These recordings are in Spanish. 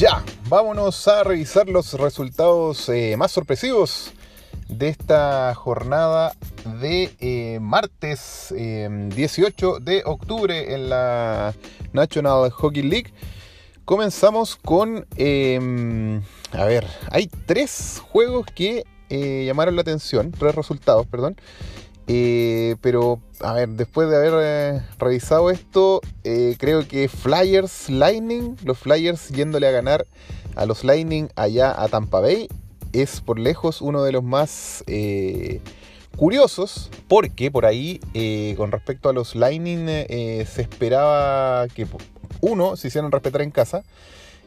Ya, vámonos a revisar los resultados eh, más sorpresivos de esta jornada de eh, martes 18 em, de octubre en la National Hockey League. Comenzamos con, a ver, hay tres juegos que eh, llamaron la atención, tres resultados, perdón. Eh, pero, a ver, después de haber eh, revisado esto, eh, creo que Flyers Lightning, los Flyers yéndole a ganar a los Lightning allá a Tampa Bay, es por lejos uno de los más curiosos, porque por ahí, con respecto a los Lightning, se esperaba que uno se hicieran respetar en casa.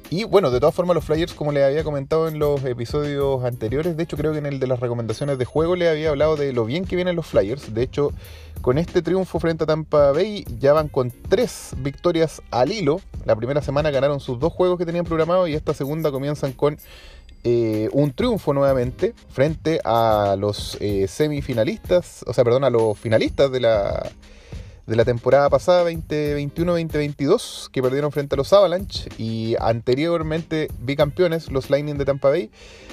Y bueno, de todas formas los Flyers, como les había comentado en los episodios anteriores, de hecho creo que en el de las recomendaciones de juego les había hablado de lo bien que vienen los Flyers. De hecho, con este triunfo frente a Tampa Bay ya van con tres victorias al hilo. La primera semana ganaron sus dos juegos que tenían programados y esta segunda comienzan con eh, un triunfo nuevamente frente a los eh, semifinalistas, o sea, perdón, a los finalistas de la de la temporada pasada 2021-2022 que perdieron frente a los Avalanche y anteriormente bicampeones los Lightning de Tampa Bay.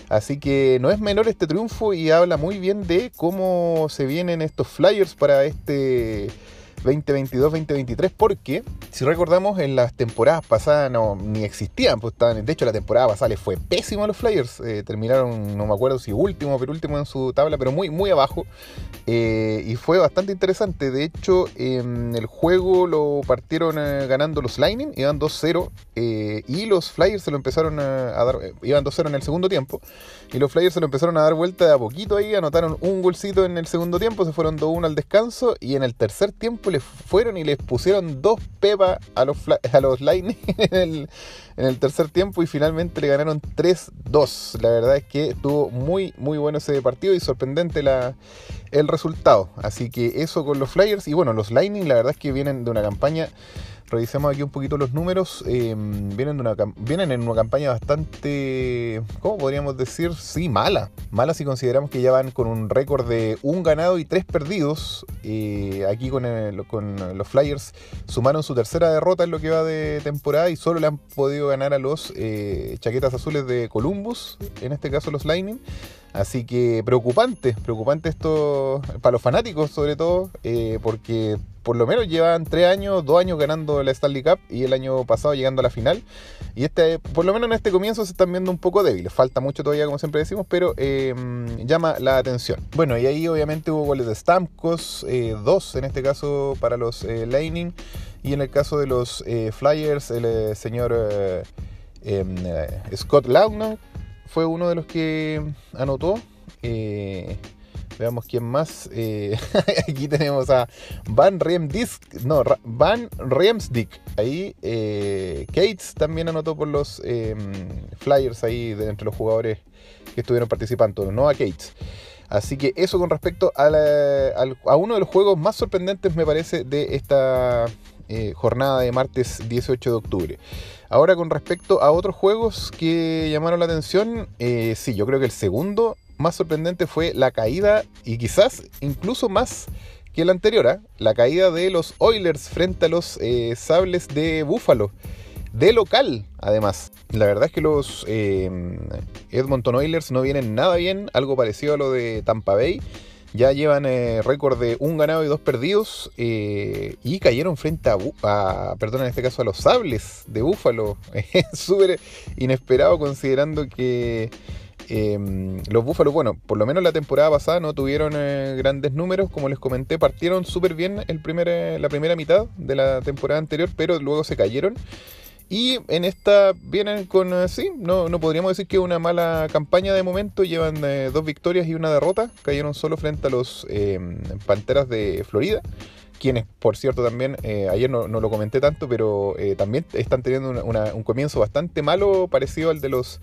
Así que no es menor este triunfo y habla muy bien de cómo se vienen estos Flyers para este 2022-2023 porque si recordamos en las temporadas pasadas no ni existían pues estaban, de hecho la temporada pasada les fue pésimo a los Flyers eh, terminaron no me acuerdo si último pero último en su tabla pero muy muy abajo eh, y fue bastante interesante. De hecho en el juego lo partieron eh, ganando los Lightning iban 2-0 y los Flyers se lo empezaron a dar iban 2-0 en el segundo tiempo y los Flyers se lo empezaron a dar vuelta de a poquito ahí anotaron un golcito en el segundo tiempo se fueron 2-1 al descanso y en el tercer tiempo les fueron y les pusieron dos pepas a los, a los Lightning en el, tercer tiempo y finalmente le ganaron 3-2. La verdad es que estuvo muy, muy bueno ese partido y sorprendente la, el resultado. Así que eso con los Flyers y bueno, los Lightning la verdad es que vienen de una campaña revisemos aquí un poquito los números, em, vienen, de una, vienen en una campaña bastante, ¿cómo podríamos decir? Sí, mala. Mala si consideramos que ya van con un récord de un ganado y tres perdidos. Eh, aquí con, los Flyers sumaron su tercera derrota en lo que va de temporada y solo le han podido ganar a los eh, chaquetas azules de Columbus, en este caso los Lightning. Así que preocupante, preocupante esto para los fanáticos sobre todo, eh, porque por lo menos llevan tres años, dos años ganando la Stanley Cup y el año pasado llegando a la final. Y este, por lo menos en este comienzo se están viendo un poco débiles. Falta mucho todavía, como siempre decimos, pero eh, llama la atención. Bueno, y ahí obviamente hubo goles de Stamkos, eh, dos en este caso para los Lightning. Y en el caso de los Flyers, el señor em, Scott Laugna fue uno de los que anotó. Eh, veamos quién más. Eh, aquí tenemos a Van Riemdisk. No, Van Riemsdick. Ahí eh, Cates también anotó por los em, Flyers ahí de entre los jugadores que estuvieron participando. No a Cates. Así que eso con respecto a, a, uno de los juegos más sorprendentes me parece de esta jornada de martes 18 de octubre. Ahora con respecto a otros juegos que llamaron la atención, eh, sí, yo creo que el segundo más sorprendente fue la caída y quizás incluso más que el anterior, ¿ah? la caída de los Oilers frente a los eh, Sables de Búfalo. De local, además. La verdad es que los eh, Edmonton Oilers no vienen nada bien, algo parecido a lo de Tampa Bay. Ya llevan eh, récord de un ganado y dos perdidos eh, y cayeron frente a, perdón, en este caso a los sables de Búfalo. Súper inesperado considerando que em, los Búfalos, bueno, por lo menos la temporada pasada no tuvieron eh, grandes números. Como les comenté, partieron súper bien el primer, la primera mitad de la temporada anterior, pero luego se cayeron. Y en esta vienen con, eh, sí, no, no podríamos decir que una mala campaña de momento, llevan eh, dos victorias y una derrota, cayeron solo frente a los em, Panteras de Florida, quienes por cierto también, eh, ayer no, lo comenté tanto, pero también están teniendo un comienzo bastante malo parecido al de los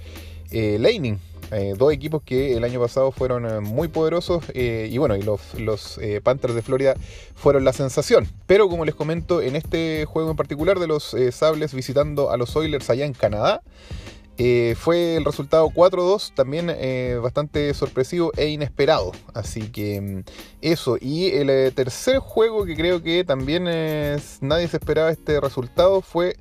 Lightning. Eh, dos equipos que el año pasado fueron eh, muy poderosos eh, y bueno, y los, los Panthers de Florida fueron la sensación. Pero como les comento, en este juego en particular de los Sables visitando a los Oilers allá en Canadá, fue el resultado 4-2, también bastante sorpresivo e inesperado. Así que mm, eso. Y el tercer juego que creo que también nadie se esperaba este resultado fue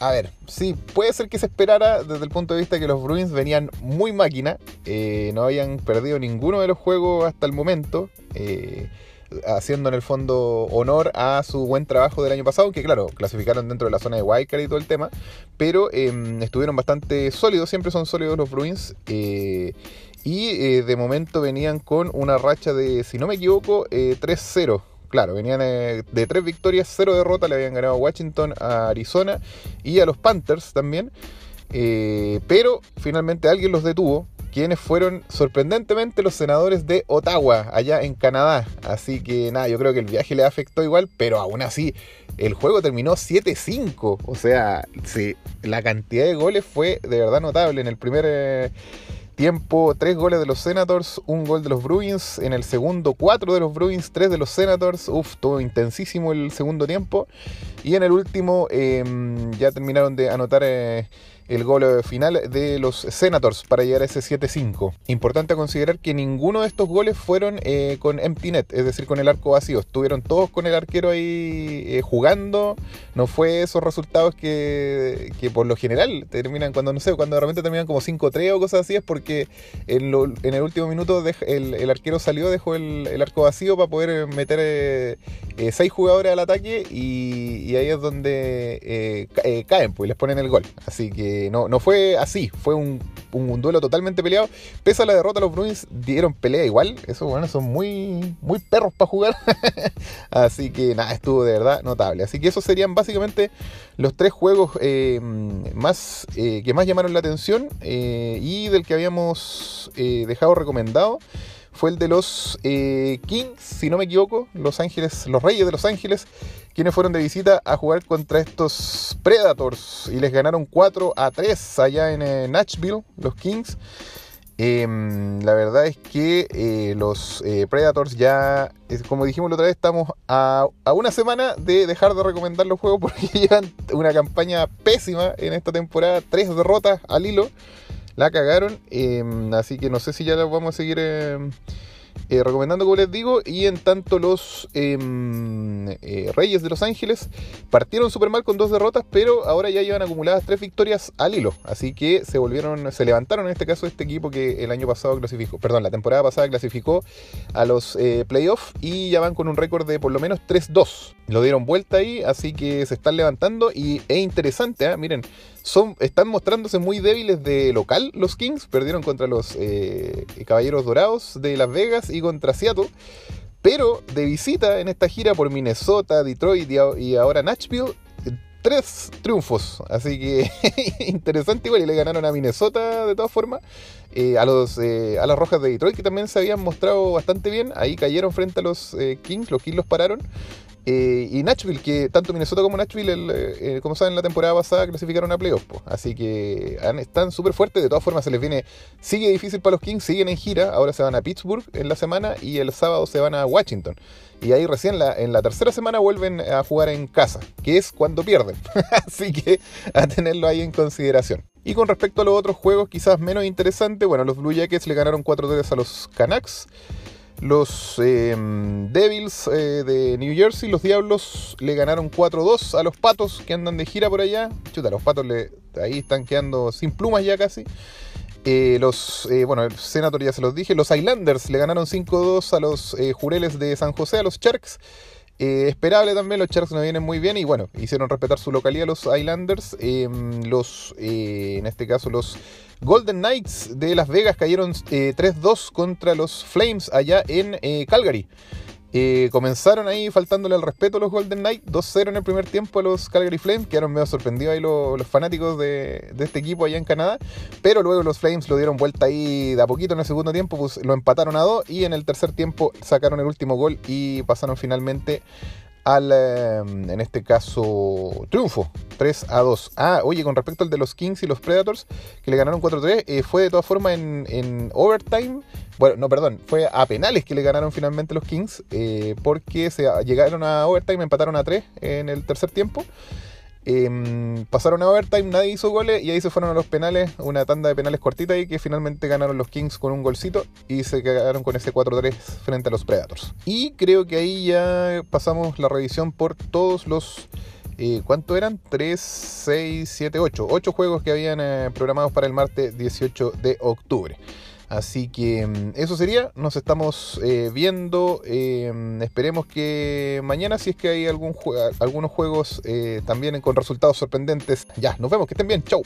a ver, sí, puede ser que se esperara desde el punto de vista que los Bruins venían muy máquina, eh, no habían perdido ninguno de los juegos hasta el momento. Eh, haciendo en el fondo honor a su buen trabajo del año pasado, que claro, clasificaron dentro de la zona de Wildcard y todo el tema, pero em, estuvieron bastante sólidos, siempre son sólidos los Bruins, eh, y eh, de momento venían con una racha de, si no me equivoco, 3-0. Eh, claro, venían de tres victorias, cero derrotas, le habían ganado a Washington, a Arizona y a los Panthers también. pero finalmente alguien los detuvo quienes fueron sorprendentemente los senadores de Ottawa, allá en Canadá. Así que nada, yo creo que el viaje le afectó igual, pero aún así el juego terminó 7-5. O sea, sí, la cantidad de goles fue de verdad notable. En el primer eh, tiempo, tres goles de los Senators, un gol de los Bruins. En el segundo, cuatro de los Bruins, tres de los Senators. Uf, todo intensísimo el segundo tiempo. Y en el último em, ya terminaron de anotar... Eh, el gol final de los Senators para llegar a ese 7-5. Importante considerar que ninguno de estos goles fueron eh, con empty net, es decir, con el arco vacío. Estuvieron todos con el arquero ahí eh, jugando. No fue esos resultados que, que, por lo general terminan cuando, no sé, cuando de repente terminan como 5-3 o cosas así, es porque en, el último minuto el, arquero salió, dejó el, arco vacío para poder meter 6 eh, jugadores al ataque y, ahí es donde caen, pues les ponen el gol. Así que no, no fue así, fue un, duelo totalmente peleado. Pese a la derrota, los Bruins dieron pelea igual. Esos bueno, son muy, muy perros para jugar. así que nada, estuvo de verdad notable. Así que esos serían básicamente los tres juegos eh, más, eh, que más llamaron la atención eh, y del que habíamos dejado recomendado fue el de los Kings, si no me equivoco, Los Ángeles, los Reyes de Los Ángeles, quienes fueron de visita a jugar contra estos Predators y les ganaron 4 a 3 allá en eh, Nashville, los Kings. Em, la verdad es que eh, los eh, Predators ya, como dijimos la otra vez, estamos a, una semana de dejar de recomendar los juegos porque llevan una campaña pésima en esta temporada, tres derrotas al hilo, la cagaron, em, así que no sé si ya la vamos a seguir em, eh, recomendando como les digo, y en tanto los em, eh, Reyes de Los Ángeles partieron súper mal con dos derrotas, pero ahora ya llevan acumuladas tres victorias al hilo, así que se volvieron, se levantaron en este caso este equipo que el año pasado clasificó, perdón, la temporada pasada clasificó a los eh, playoffs y ya van con un récord de por lo menos 3-2. Lo dieron vuelta ahí, así que se están levantando y es interesante, miren, son, están mostrándose muy débiles de local los Kings. Perdieron contra los eh, Caballeros Dorados de Las Vegas y contra Seattle. Pero de visita en esta gira por Minnesota, Detroit y ahora Nashville, tres triunfos. Así que interesante igual. Y le ganaron a Minnesota de todas formas. Eh, a, los, eh, a las Rojas de Detroit que también se habían mostrado bastante bien. Ahí cayeron frente a los Kings. Los Kings los pararon. Eh, y Nashville, que tanto Minnesota como Nashville, eh, eh, como saben, la temporada pasada clasificaron a playoffs. Así que están súper fuertes. De todas formas, se les viene. Sigue difícil para los Kings, siguen en gira. Ahora se van a Pittsburgh en la semana y el sábado se van a Washington. Y ahí recién la, en la tercera semana vuelven a jugar en casa, que es cuando pierden. Así que a tenerlo ahí en consideración. Y con respecto a los otros juegos, quizás menos interesantes, bueno, los Blue Jackets le ganaron 4-3 a los Canucks. Los em, Devils eh, de New Jersey, los Diablos, le ganaron 4-2 a los Patos que andan de gira por allá. Chuta, los Patos le, ahí están quedando sin plumas ya casi. Eh, los, eh, bueno, el Senator ya se los dije. Los Islanders le ganaron 5-2 a los Jureles de San José, a los Sharks. Esperable también, los Sharks no vienen muy bien y bueno, hicieron respetar su localidad los Islanders. Em, los, en este caso, los Golden Knights de Las Vegas cayeron 3-2 eh, contra los Flames allá en eh, Calgary. Eh, comenzaron ahí faltándole al respeto a los Golden Knights, 2-0 en el primer tiempo a los Calgary Flames, quedaron medio sorprendidos ahí los, fanáticos de, este equipo allá en Canadá, pero luego los Flames lo dieron vuelta ahí de a poquito en el segundo tiempo, pues lo empataron a 2 y en el tercer tiempo sacaron el último gol y pasaron finalmente al, em, en este caso, triunfo, 3 a 2. Ah, oye, con respecto al de los Kings y los Predators, que le ganaron 4-3, eh, fue de todas formas en, overtime. Bueno, no, perdón, fue a penales que le ganaron finalmente los Kings, eh, porque se llegaron a overtime, empataron a 3 en el tercer tiempo. Em, pasaron a overtime, nadie hizo goles y ahí se fueron a los penales, una tanda de penales cortita y que finalmente ganaron los Kings con un golcito y se quedaron con ese 4-3 frente a los Predators. Y creo que ahí ya pasamos la revisión por todos los Eh, ¿Cuánto eran? 3, 6, 7, 8. 8 juegos que habían eh, programados para el martes 18 de octubre. Así que mm, eso sería, nos estamos eh, viendo, eh, esperemos que mañana si es que hay algún algunos juegos eh, también con resultados sorprendentes. Ya, nos vemos, que estén bien, chau.